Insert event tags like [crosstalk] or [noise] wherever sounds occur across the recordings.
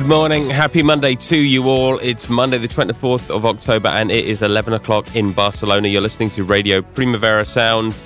Good morning. Happy Monday to you all. It's Monday, the 24th of October, and it is 11 o'clock in Barcelona. You're listening to Radio Primavera Sound,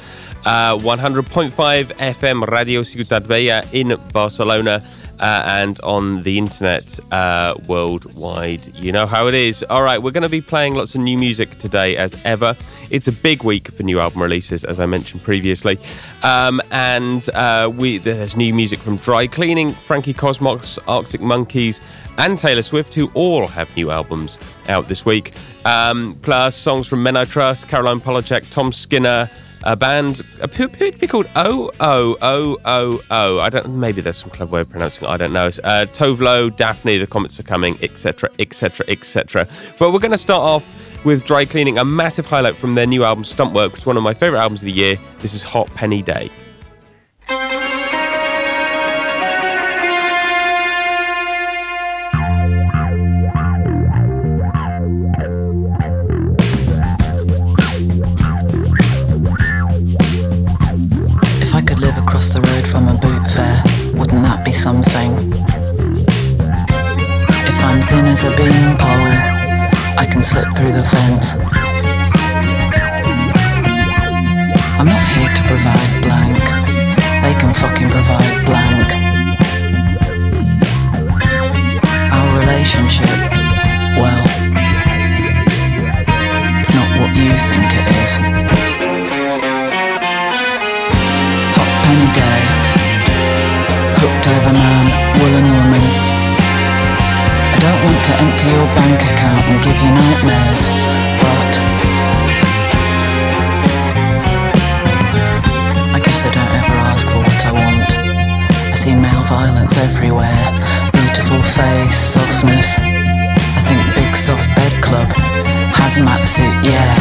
uh, 100.5 FM Radio Ciutat Vella in Barcelona uh, and on the internet uh, worldwide. You know how it is. All right, we're going to be playing lots of new music today, as ever. It's a big week for new album releases, as I mentioned previously. Um, and uh, we there's new music from Dry Cleaning, Frankie Cosmos, Arctic Monkeys, and Taylor Swift, who all have new albums out this week. Um, plus songs from Men I Trust, Caroline Polachek, Tom Skinner a band appeared to be called O O O O O. I don't. Maybe there's some clever way of pronouncing it. I don't know. Uh, Tove Lo, Daphne, the comments are coming, etc., etc., etc. But we're going to start off with dry cleaning. A massive highlight from their new album, Stumpwork, which is one of my favorite albums of the year. This is Hot Penny Day. Through the fence. Everywhere, beautiful face, softness. I think big soft bed club, hazmat suit, yeah.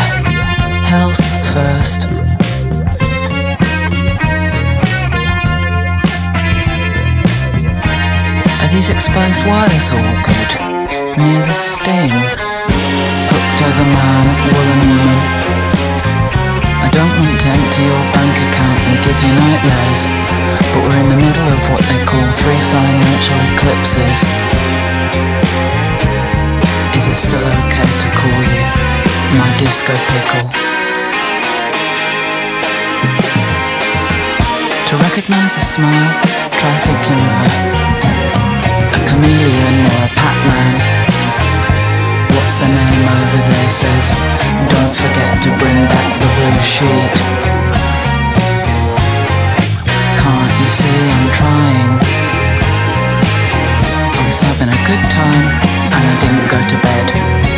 Health first. Are these exposed wires all good? Near the sting. Hooked over man, woolen woman. I don't want to empty your bank account and give you nightmares, but we're in the middle of what they call three financial eclipses. Is it still okay to call you my disco pickle? To recognize a smile, try thinking of her A chameleon or a Pac-Man What's name over there says Don't forget to bring back the blue sheet. Can't you see I'm trying? I was having a good time and I didn't go to bed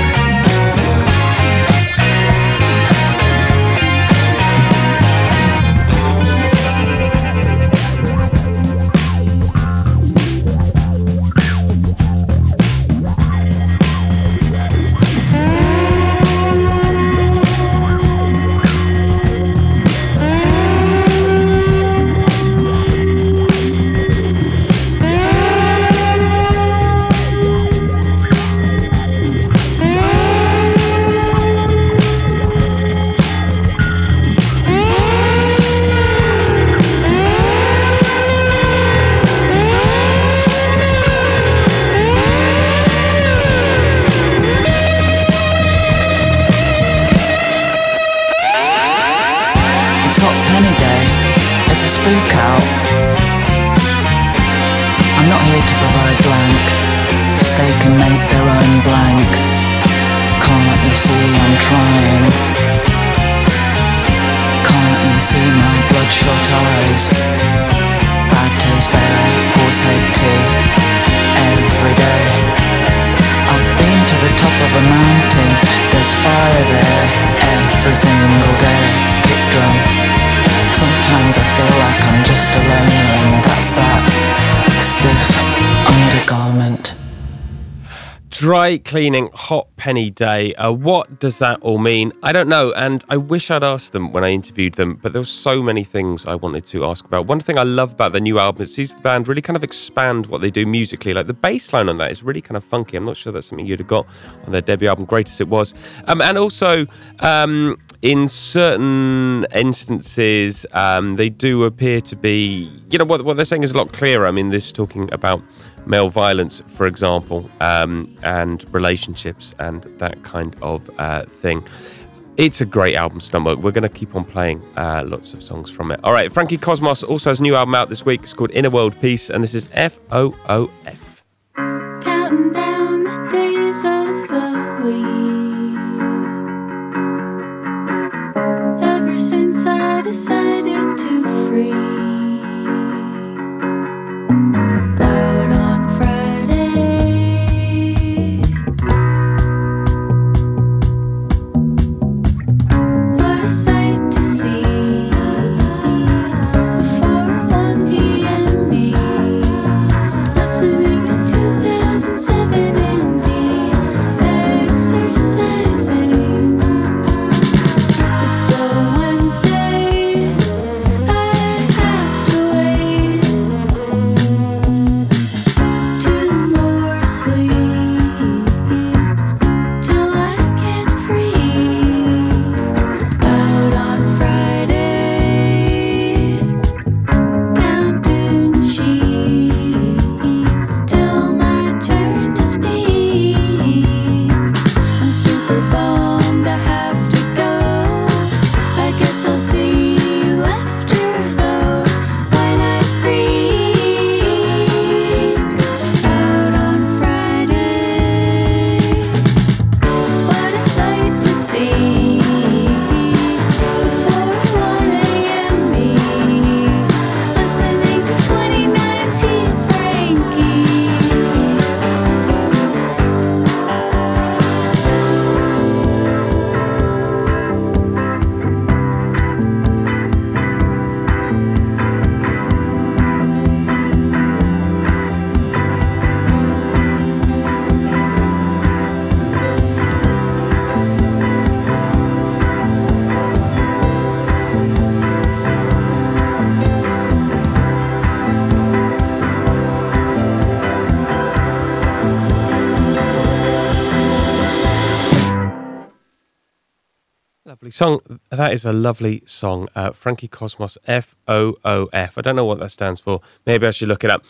cleaning, hot penny day. Uh, what does that all mean? I don't know. And I wish I'd asked them when I interviewed them, but there were so many things I wanted to ask about. One thing I love about the new album is sees the band really kind of expand what they do musically. Like the bass line on that is really kind of funky. I'm not sure that's something you'd have got on their debut album, great as it was. Um, and also, um, in certain instances, um, they do appear to be, you know, what, what they're saying is a lot clearer. I mean, this talking about male violence, for example, um, and relationships and that kind of uh, thing. It's a great album, Stumble. We're going to keep on playing uh, lots of songs from it. All right, Frankie Cosmos also has a new album out this week. It's called Inner World Peace, and this is F O O F. Counting down the days of the week. Ever since I decided to free. Song. That is a lovely song. Uh, Frankie Cosmos, F O O F. I don't know what that stands for. Maybe I should look it up.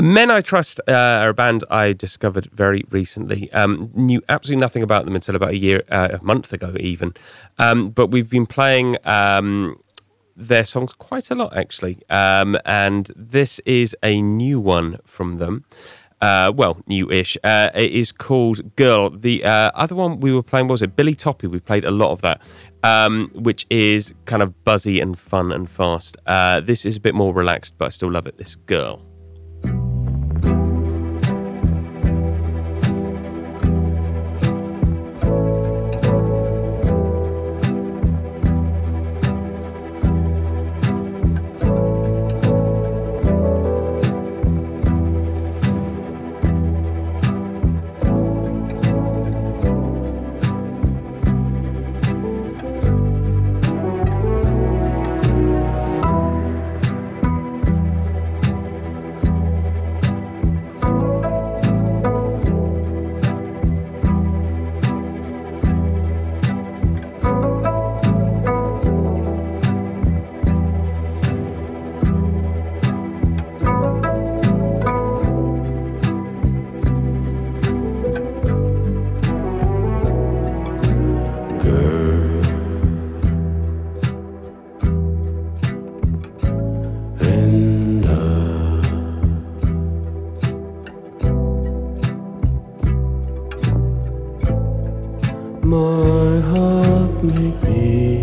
Men I Trust uh, are a band I discovered very recently. Um, knew absolutely nothing about them until about a year, uh, a month ago, even. Um, but we've been playing um, their songs quite a lot, actually. Um, and this is a new one from them uh, well, new-ish. Uh, it is called Girl. The uh, other one we were playing was it Billie Toppy. We played a lot of that, um, which is kind of buzzy and fun and fast. Uh, this is a bit more relaxed, but I still love it. This Girl. Stories heart may be.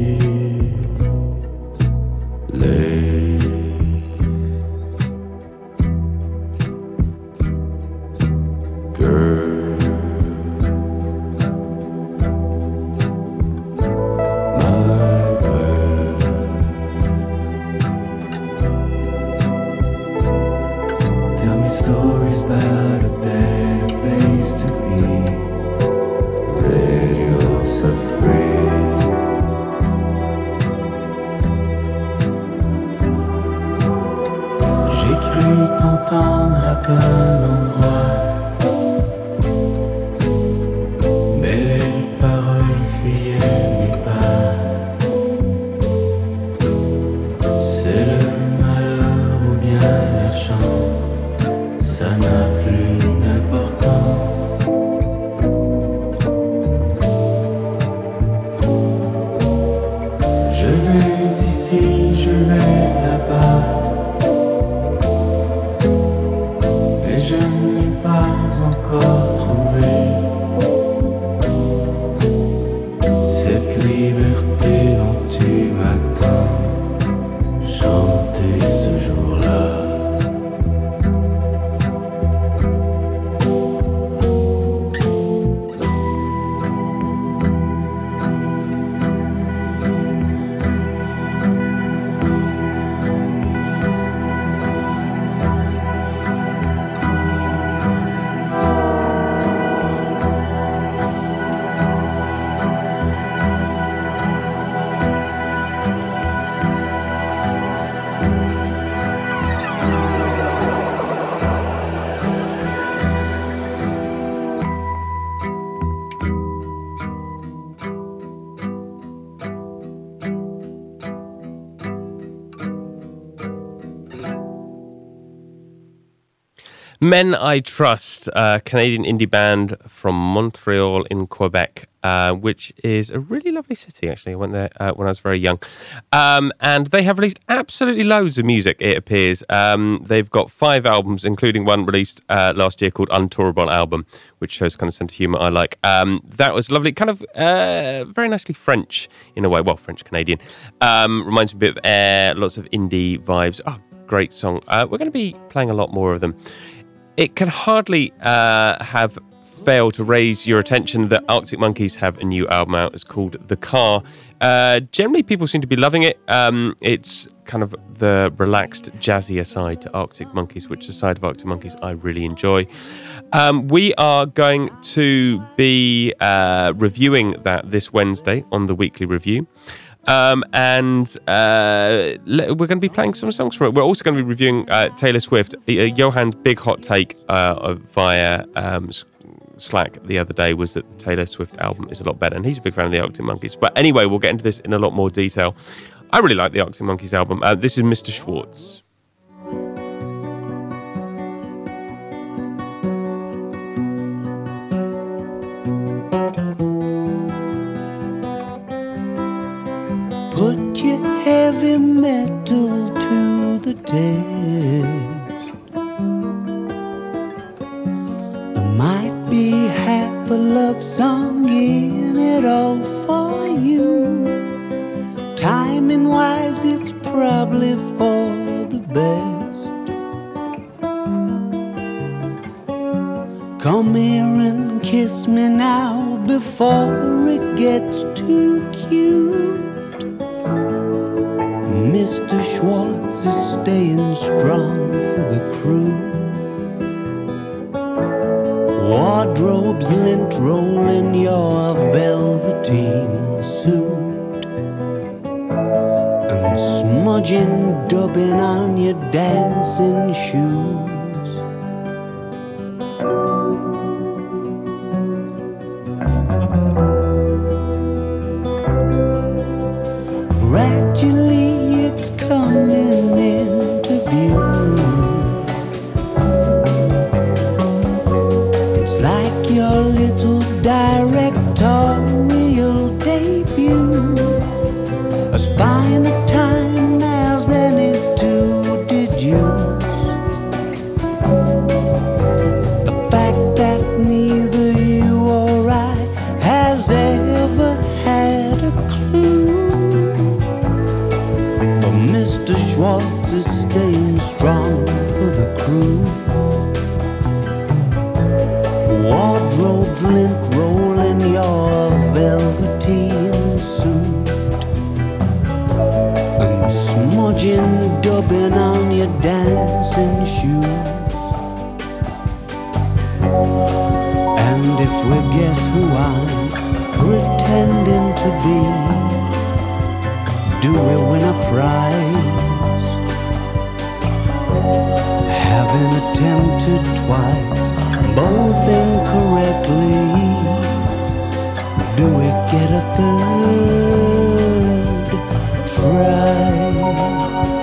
Men I Trust, a Canadian indie band from Montreal in Quebec, uh, which is a really lovely city, actually. I went there uh, when I was very young. Um, and they have released absolutely loads of music, it appears. Um, they've got five albums, including one released uh, last year called Untourable Album, which shows kind of sense of humour I like. Um, that was lovely, kind of uh, very nicely French in a way. Well, French Canadian. Um, reminds me a bit of air, lots of indie vibes. Oh, great song. Uh, we're going to be playing a lot more of them it can hardly uh, have failed to raise your attention that Arctic Monkeys have a new album out. It's called The Car. Uh, generally, people seem to be loving it. Um, it's kind of the relaxed, jazzier side to Arctic Monkeys, which is a side of Arctic Monkeys I really enjoy. Um, we are going to be uh, reviewing that this Wednesday on the weekly review. Um, and uh, we're going to be playing some songs from it. We're also going to be reviewing uh, Taylor Swift. Uh, Johan's big hot take uh, via um, Slack the other day was that the Taylor Swift album is a lot better, and he's a big fan of the Arctic Monkeys. But anyway, we'll get into this in a lot more detail. I really like the Arctic Monkeys album. Uh, this is Mr. Schwartz. The. There might be half a love song in it all for you. Timing wise, it's probably for the best. Come here and kiss me now before it gets too cute. Mr. Schwartz is staying strong for the crew. Wardrobes lint roll in your velveteen suit. And smudging dubbing on your dancing shoes. Tempted twice, both incorrectly. Do we get a third try?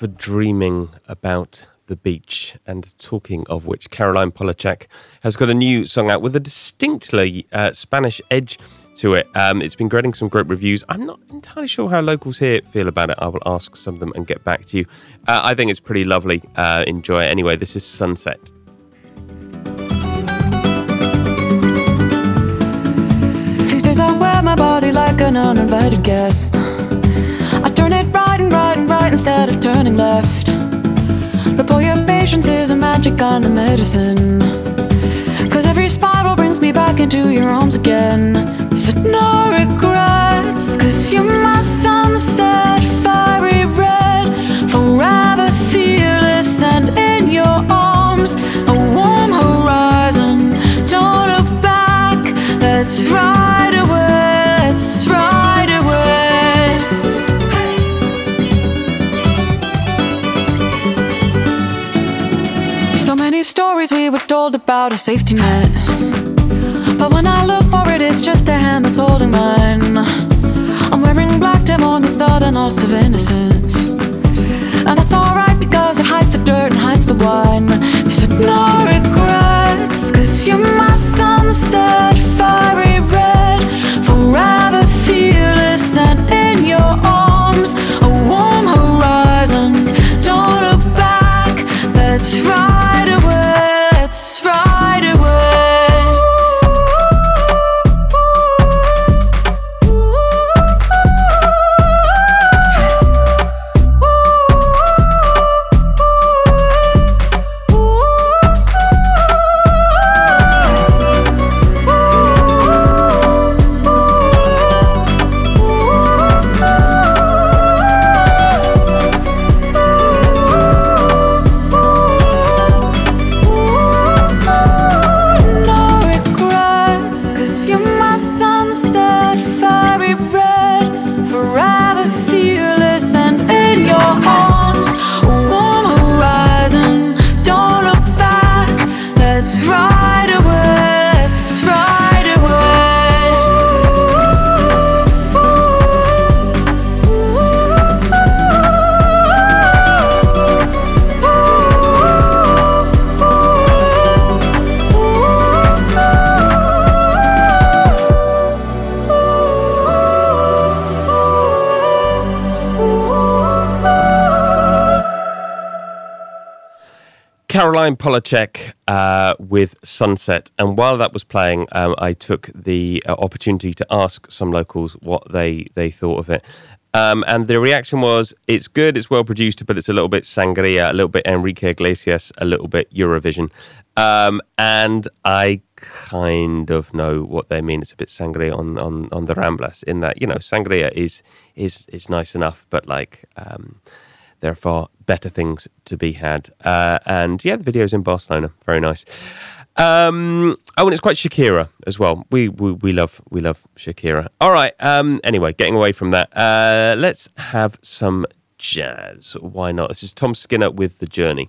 for dreaming about the beach. And talking of which, Caroline Polachek has got a new song out with a distinctly uh, Spanish edge to it. Um, it's been getting some great reviews. I'm not entirely sure how locals here feel about it. I will ask some of them and get back to you. Uh, I think it's pretty lovely. Uh, enjoy it. Anyway, this is Sunset. These days I wear my body like an uninvited guest. I turn it right and right right instead of turning left. But boy, your patience is a magic kind of medicine. Cause every spiral brings me back into your arms again. So no regrets, cause you're my about a safety net. But when I look for it, it's just a hand that's holding mine. I'm wearing black dim on the sudden loss of innocence. And that's alright because it hides the dirt and hides the wine. Said no regrets, cause you're Caroline Polachek uh, with Sunset. And while that was playing, um, I took the uh, opportunity to ask some locals what they, they thought of it. Um, and the reaction was it's good, it's well produced, but it's a little bit sangria, a little bit Enrique Iglesias, a little bit Eurovision. Um, and I kind of know what they mean. It's a bit sangria on, on, on the Ramblas, in that, you know, sangria is, is, is nice enough, but like. Um, there are far better things to be had. Uh, and yeah, the video's in Barcelona. Very nice. Um, oh, and it's quite Shakira as well. We, we we love we love Shakira. All right. Um, anyway, getting away from that, uh, let's have some jazz. Why not? This is Tom Skinner with The Journey.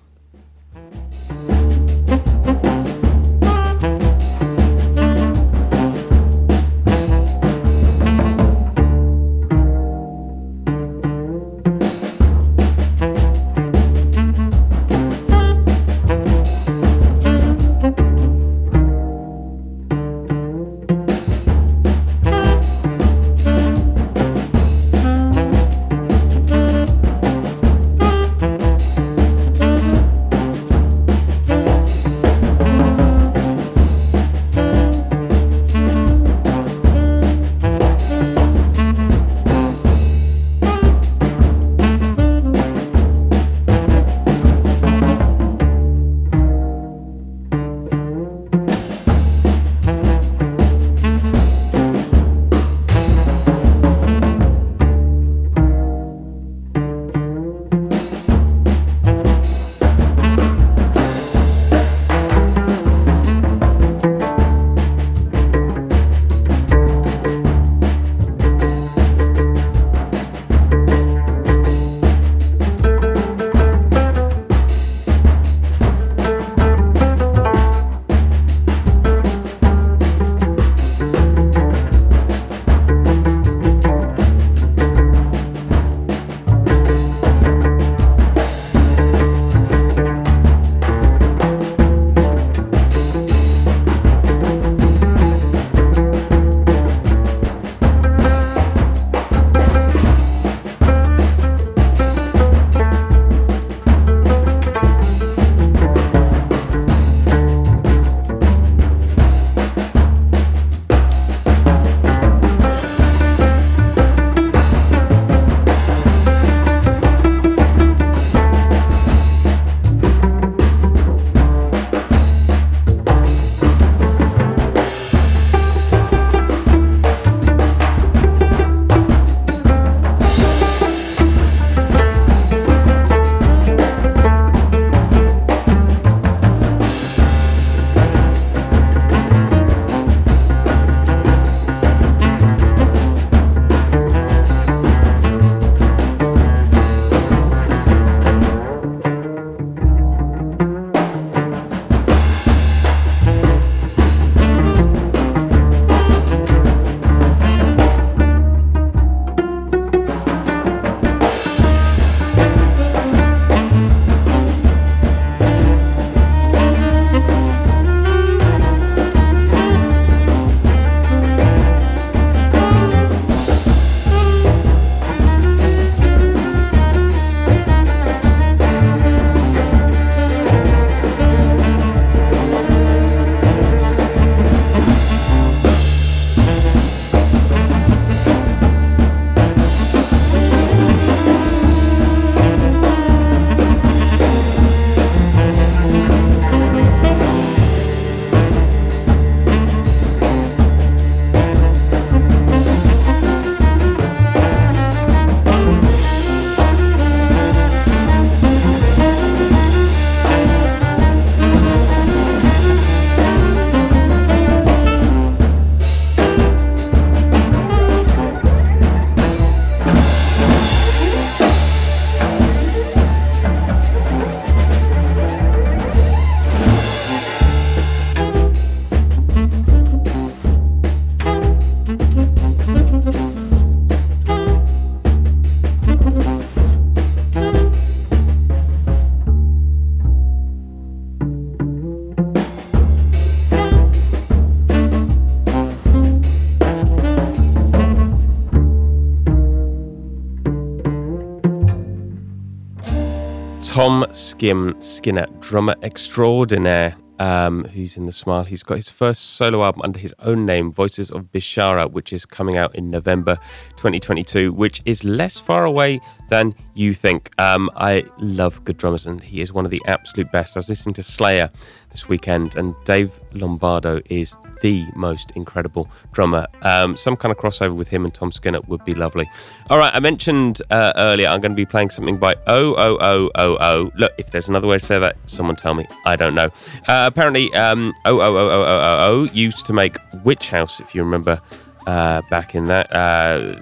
Skim Skinner, drummer extraordinaire, um, who's in the Smile. He's got his first solo album under his own name, Voices of Bishara, which is coming out in November 2022, which is less far away than you think. Um, I love good drummers, and he is one of the absolute best. I was listening to Slayer this weekend, and Dave Lombardo is the most incredible drummer. Um, some kind of crossover with him and Tom Skinner would be lovely. All right, I mentioned uh, earlier I'm going to be playing something by O O O O O. Look, if there's another way to say that, someone tell me. I don't know. Uh, apparently, um, O O used to make Witch House, if you remember uh, back in that uh,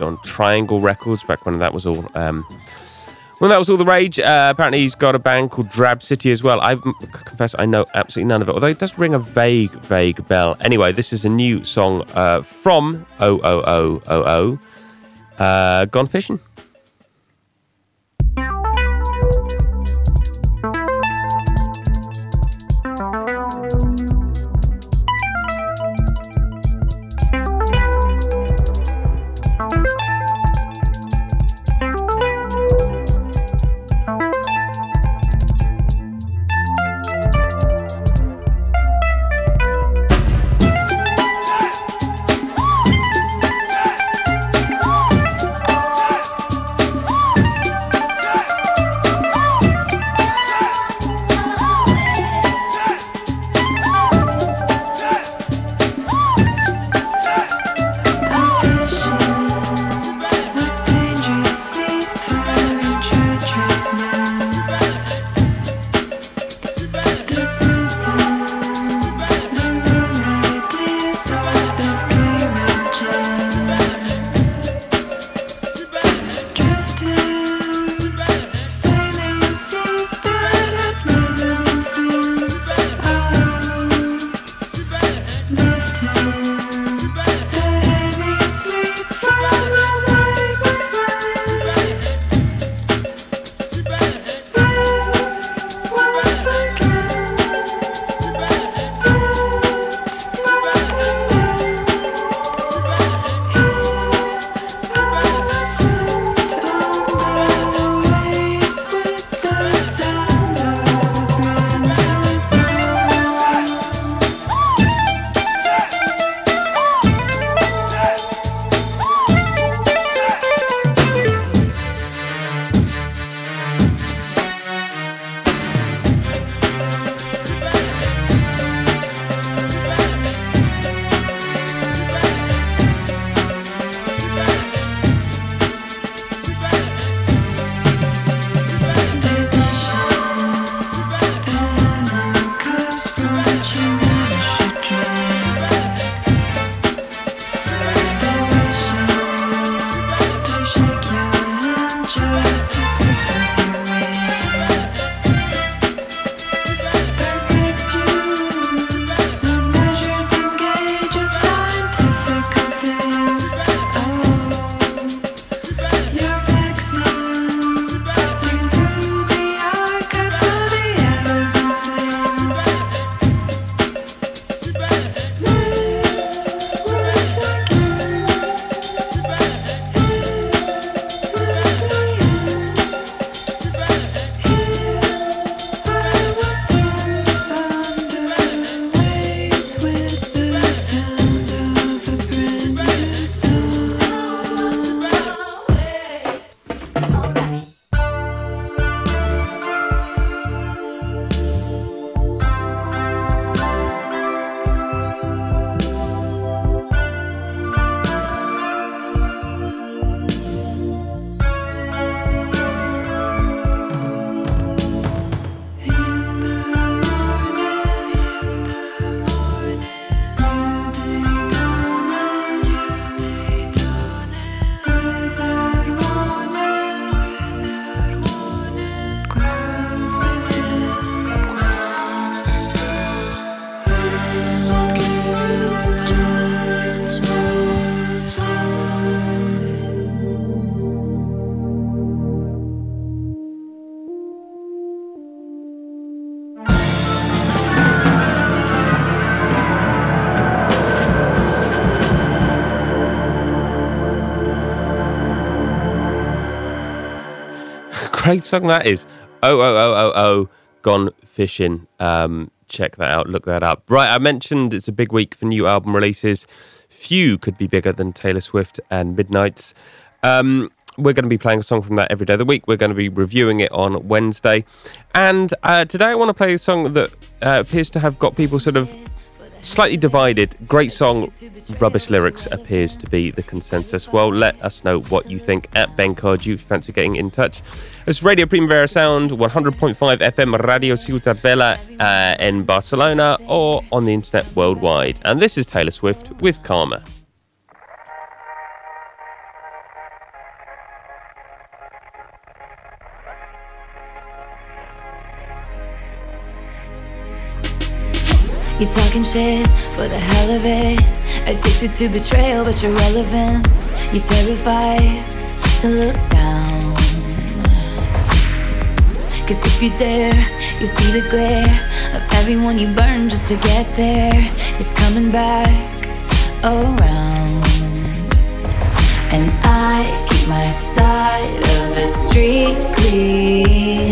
on Triangle Records, back when that was all. Um, well, that was all the rage. Uh, apparently, he's got a band called Drab City as well. I confess I know absolutely none of it, although it does ring a vague, vague bell. Anyway, this is a new song uh, from OOOOO, uh, Gone Fishing. Great song that is. Oh, oh, oh, oh, oh, Gone Fishing. Um, check that out. Look that up. Right, I mentioned it's a big week for new album releases. Few could be bigger than Taylor Swift and Midnights. Um, we're going to be playing a song from that every day of the week. We're going to be reviewing it on Wednesday. And uh, today I want to play a song that uh, appears to have got people sort of slightly divided. Great song, rubbish lyrics appears to be the consensus. Well, let us know what you think at Ben Card. You fancy getting in touch? It's Radio Primavera Sound, 100.5 FM Radio Ciutat Vella uh, in Barcelona or on the internet worldwide. And this is Taylor Swift with Karma. You talking shit for the hell of it. Addicted to betrayal, but you're relevant. You're terrified to look down. Cause if you dare, you see the glare of everyone you burn just to get there. It's coming back around. And I keep my side of the street clean.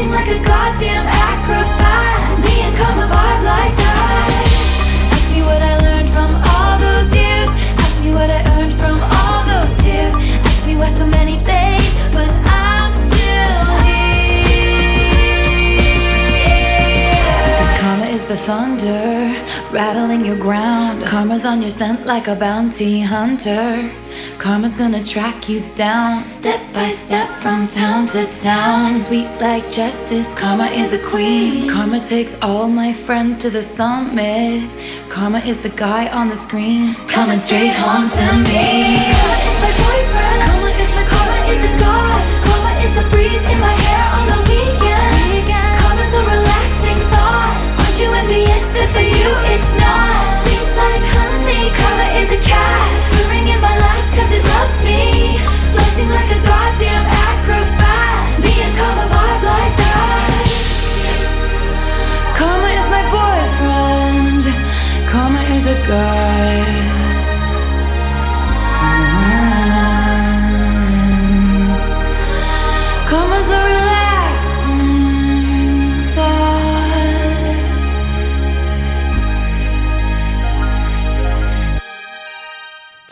Flexing like a goddamn acrobat. Me and karma vibe like that. Ask me what I learned from all those years. Ask me what I earned from all those tears. Ask me why so many fade, but I'm still here. Karma is the thunder, rattling your ground. Karma's on your scent like a bounty hunter. Karma's gonna track you down, step by step from town to town. Sweet like justice, karma is a queen. Karma takes all my friends to the summit. Karma is the guy on the screen, coming straight home to me.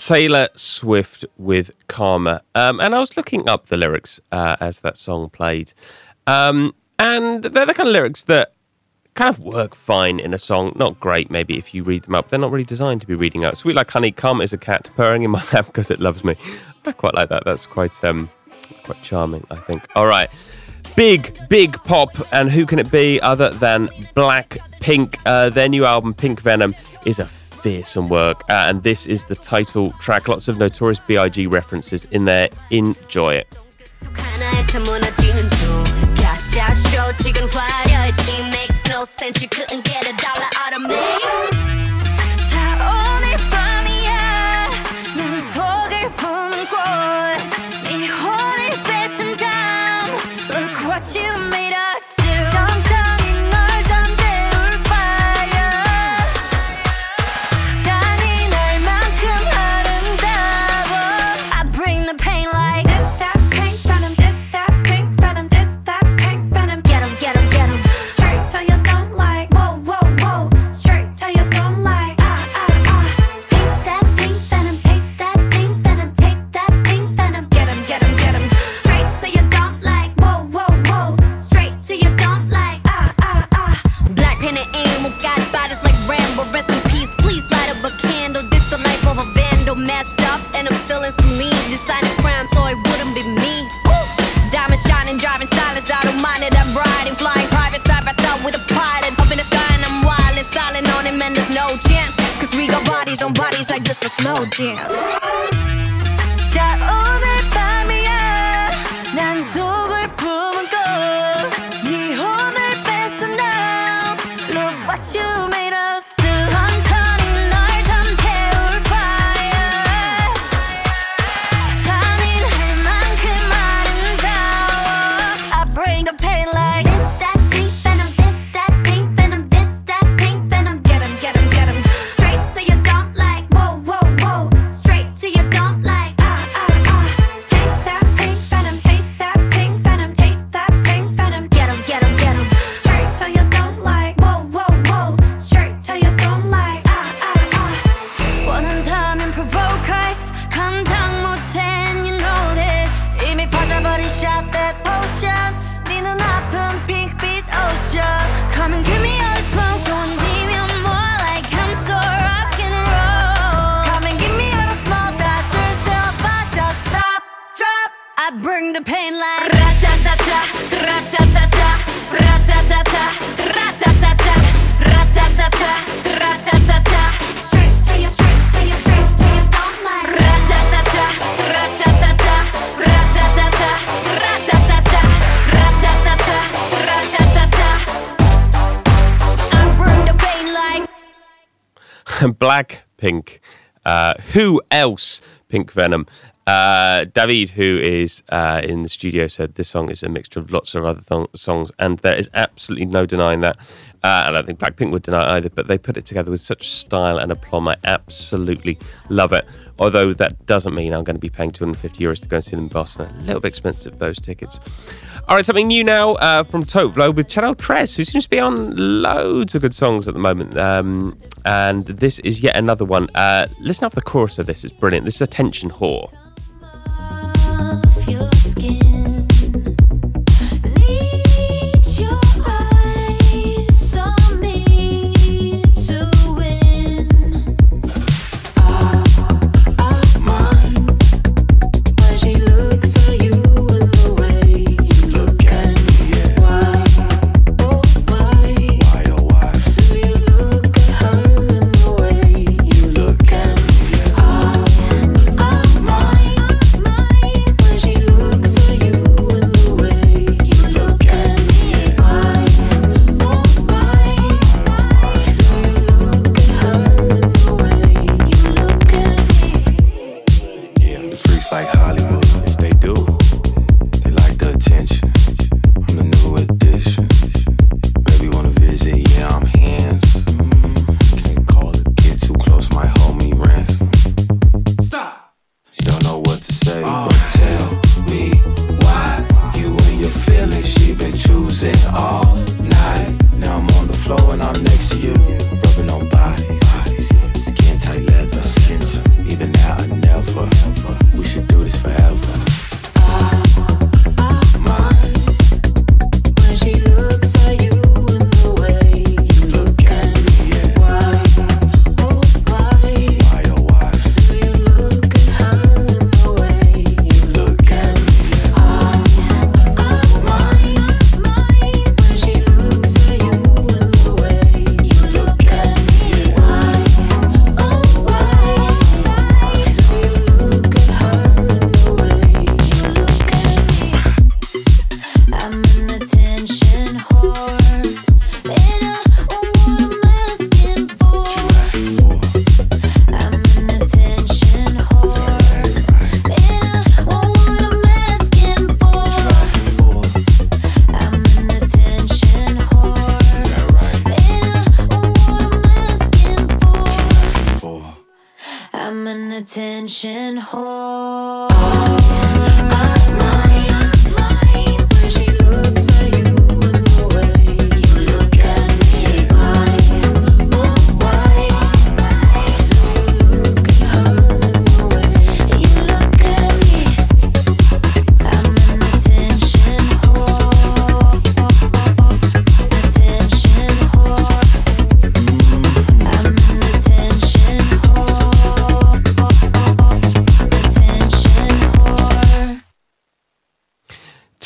Taylor Swift with Karma. Um, and I was looking up the lyrics uh, as that song played. Um, and they're the kind of lyrics that kind of work fine in a song. Not great, maybe, if you read them up. They're not really designed to be reading out. Sweet like honey, Karma is a cat purring in my [laughs] lap because it loves me. I quite like that. That's quite, um, quite charming, I think. All right. Big, big pop, and who can it be other than Blackpink? Uh, their new album, Pink Venom, is a fearsome work, uh, and this is the title track. Lots of Notorious B.I.G. references in there. Enjoy it. [laughs] Blackpink. Uh, who else? Pink Venom. Uh, David, who is uh, in the studio, said this song is a mixture of lots of other th- songs, and there is absolutely no denying that. Uh, don't think Blackpink would deny either, but they put it together with such style and aplomb. I absolutely love it. Although that doesn't mean I'm going to be paying 250 euros to go and see them in Barcelona. A little bit expensive, those tickets. All right, something new now uh, from Tove Lo with Channel Tres, who seems to be on loads of good songs at the moment. Um, and this is yet another one. Uh, listen up the chorus of this, it's brilliant. This is Attention Whore.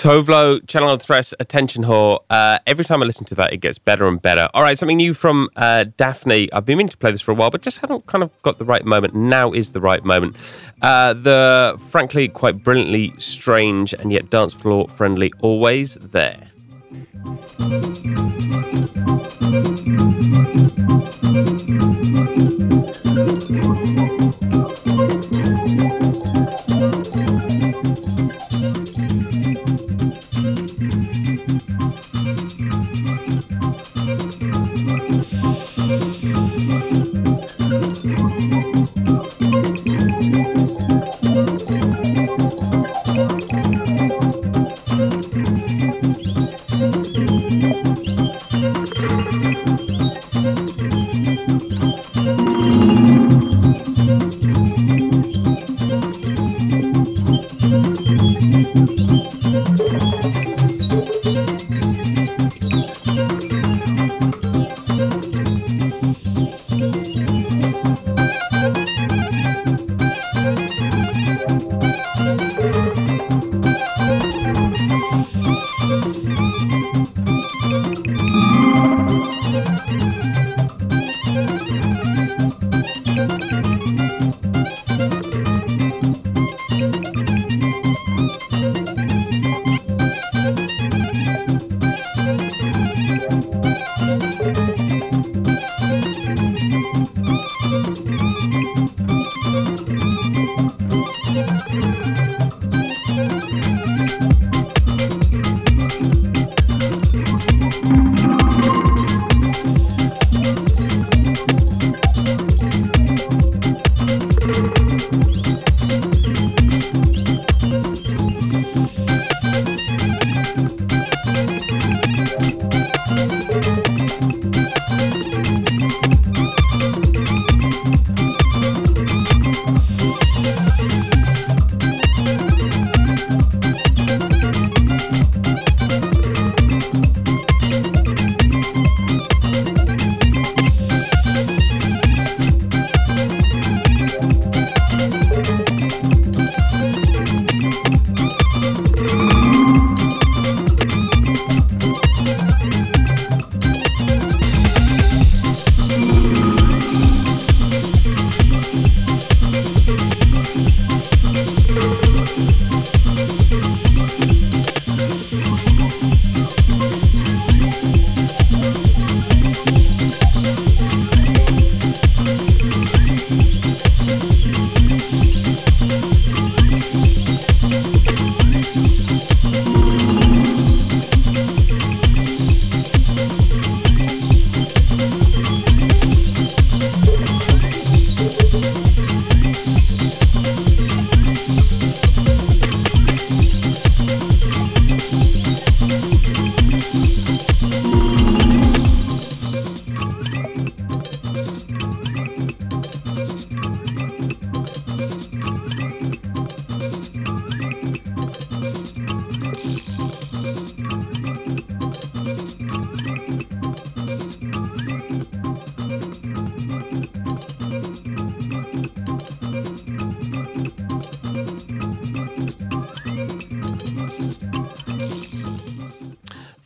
Tove Lo, Channel of Thresh, Attention Whore. Uh, every time I listen to that, it gets better and better. All right, something new from uh, Daphni. I've been meaning to play this for a while, but just haven't kind of got the right moment. Now is the right moment. Uh, the frankly quite brilliantly strange and yet dance floor friendly, always there.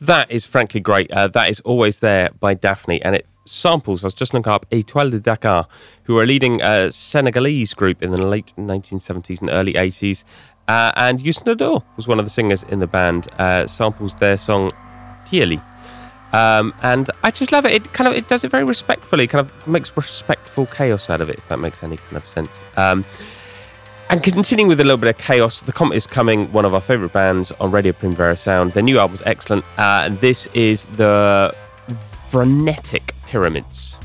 That is frankly great. Uh, that is always there by Daphni, and it samples. I was just looking up Etoile de Dakar, who are a leading uh, Senegalese group in the late 1970s and early 80s. Uh, and Youssou N'Dour was one of the singers in the band. Uh, samples their song Thiely. Um, and I just love it. It kind of it does it very respectfully. Kind of makes respectful chaos out of it, if that makes any kind of sense. Um, and continuing with a little bit of chaos, The Comet is coming, one of our favourite bands on Radio Primavera Sound. Their new album is excellent. Uh, this is the Frenetic Pyramids.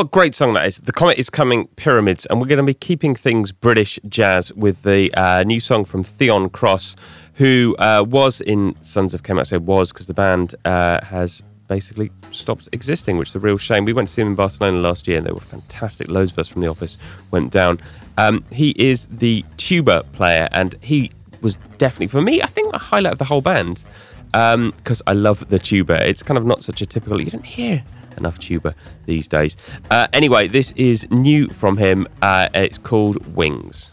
What a great song that is. The Comet is coming, Pyramids, and we're going to be keeping things British jazz with the uh, new song from Theon Cross, who uh, was in Sons of Kemet. Say was because the band uh, has basically stopped existing, which is a real shame. We went to see them in Barcelona last year and they were fantastic. Loads of us from the office went down. Um, he is the tuba player and he was definitely, for me, I think the highlight of the whole band because I love the tuba. It's kind of not such a typical, you don't hear enough tuba these days. Uh, anyway, this is new from him. Uh, it's called Wings.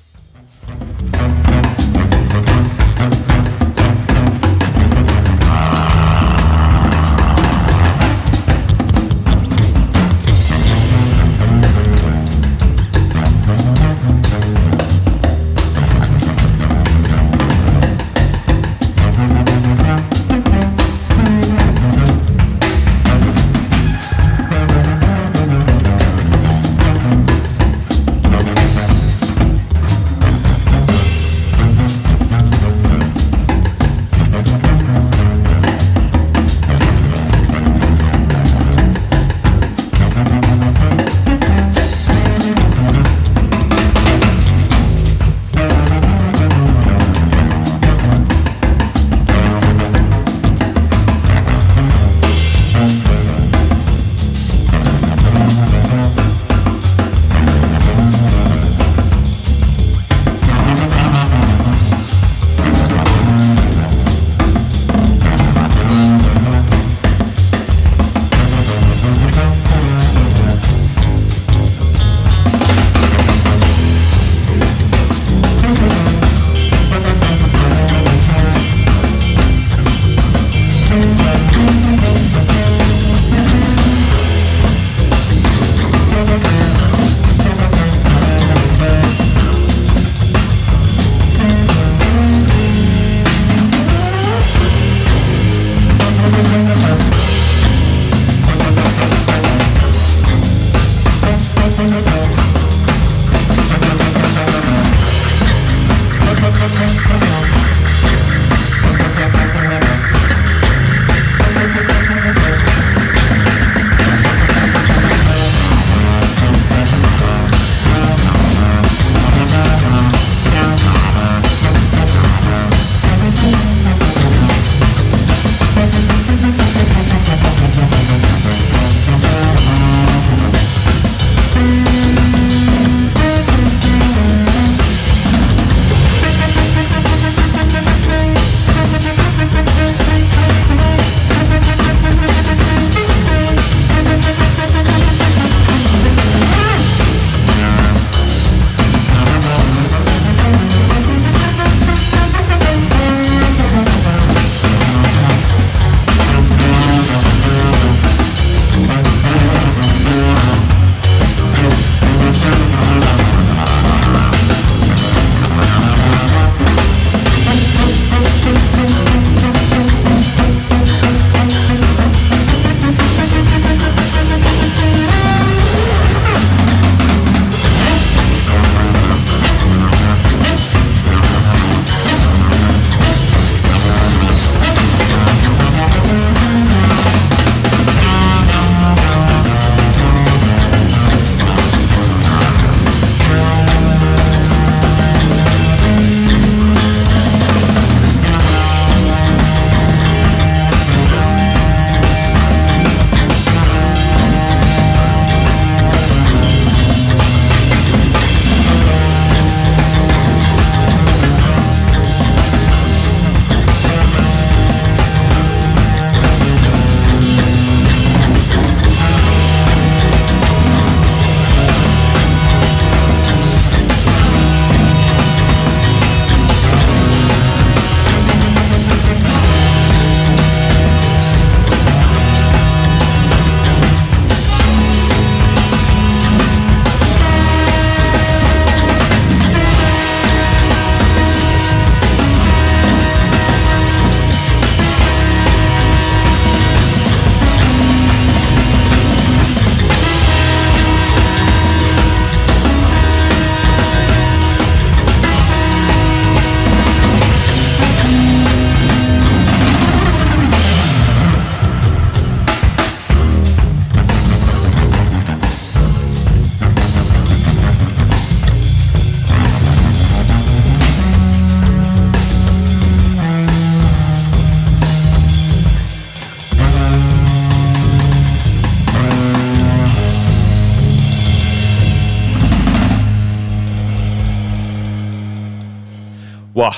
Wah,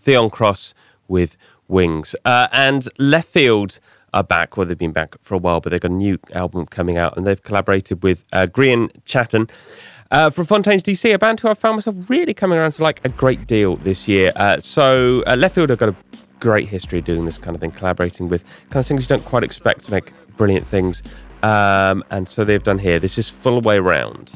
Theon Cross with Wings. Uh, and Leftfield are back. Well, they've been back for a while, but they've got a new album coming out and they've collaborated with uh, Grian Chatten. Uh, from Fontaines DC, a band who I found myself really coming around to like a great deal this year. Uh, so, uh, Leftfield have got a great history of doing this kind of thing, collaborating with kind of things you don't quite expect to make brilliant things. Um, and so they've done here. This is Full Way Round.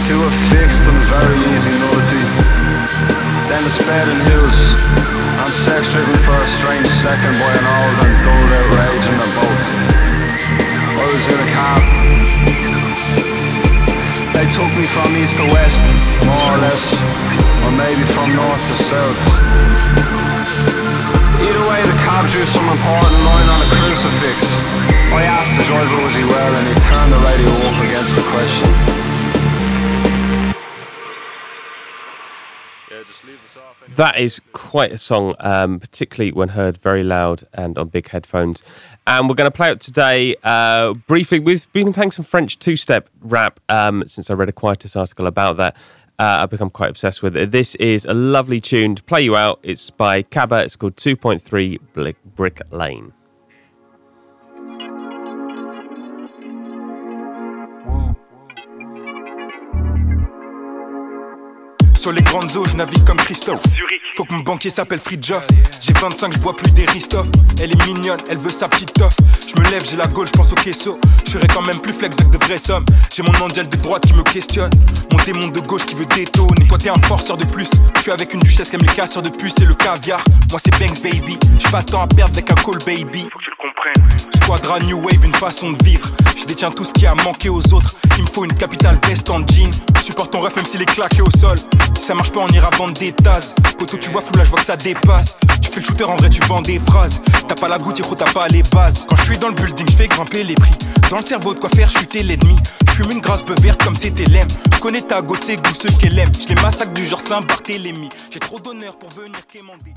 Into a fixed and very easy nullity. Then it's bed and hills, and sex driven for a strange second by an old and dull outrage in them boat. I was in a cab. They took me from east to west, more or less, or maybe from north to south. Either way, the cab drew some important line on a crucifix. I asked the driver was he well, and he turned the radio up against the question. That is quite a song, um, particularly when heard very loud and on big headphones. And we're going to play it today uh, briefly. We've been playing some French two step rap um, since I read a Quietus article about that. Uh, I've become quite obsessed with it. This is a lovely tune to play you out. It's by Kaba. It's called 2.3 Brick, Brick Lane. Sur les grandes eaux, je navigue comme Christophe. Faut que mon banquier s'appelle Fridjoff. J'ai 25, je bois plus des Ristoff. Elle est mignonne, elle veut sa petite toffe. Je me lève, j'ai la gaule, je pense au queso. Je serai quand même plus flex avec de vraies sommes. J'ai mon angel de droite qui me questionne. Mon démon de gauche qui veut détonner. Toi, t'es un forceur de plus. Je suis avec une duchesse qui aime les casseurs de puce et le caviar. Moi, c'est Banks, baby. J'ai pas temps à perdre avec un call, baby. Faut que tu le comprennes. Squadra New Wave, une façon de vivre. Je détiens tout ce qui a manqué aux autres. Il me faut une capitale veste en jean. Je supporte ton ref même s'il est claqué au sol. Si ça marche pas, on ira vendre des tasses. Poto, tu vois flou là, je vois que ça dépasse. Tu fais le shooter, en vrai, tu vends des phrases. T'as pas la goutte, Hiro, t'as pas les bases. Quand je suis dans le building, je fais grimper les prix. Dans le cerveau, de quoi faire chuter l'ennemi. Je fume une grasse peu verte comme c'était l'aime. Je connais ta gosse et goût ceux qu'elle aime. Je les massacre du genre Saint-Barthélemy. J'ai trop d'honneur pour venir quémander.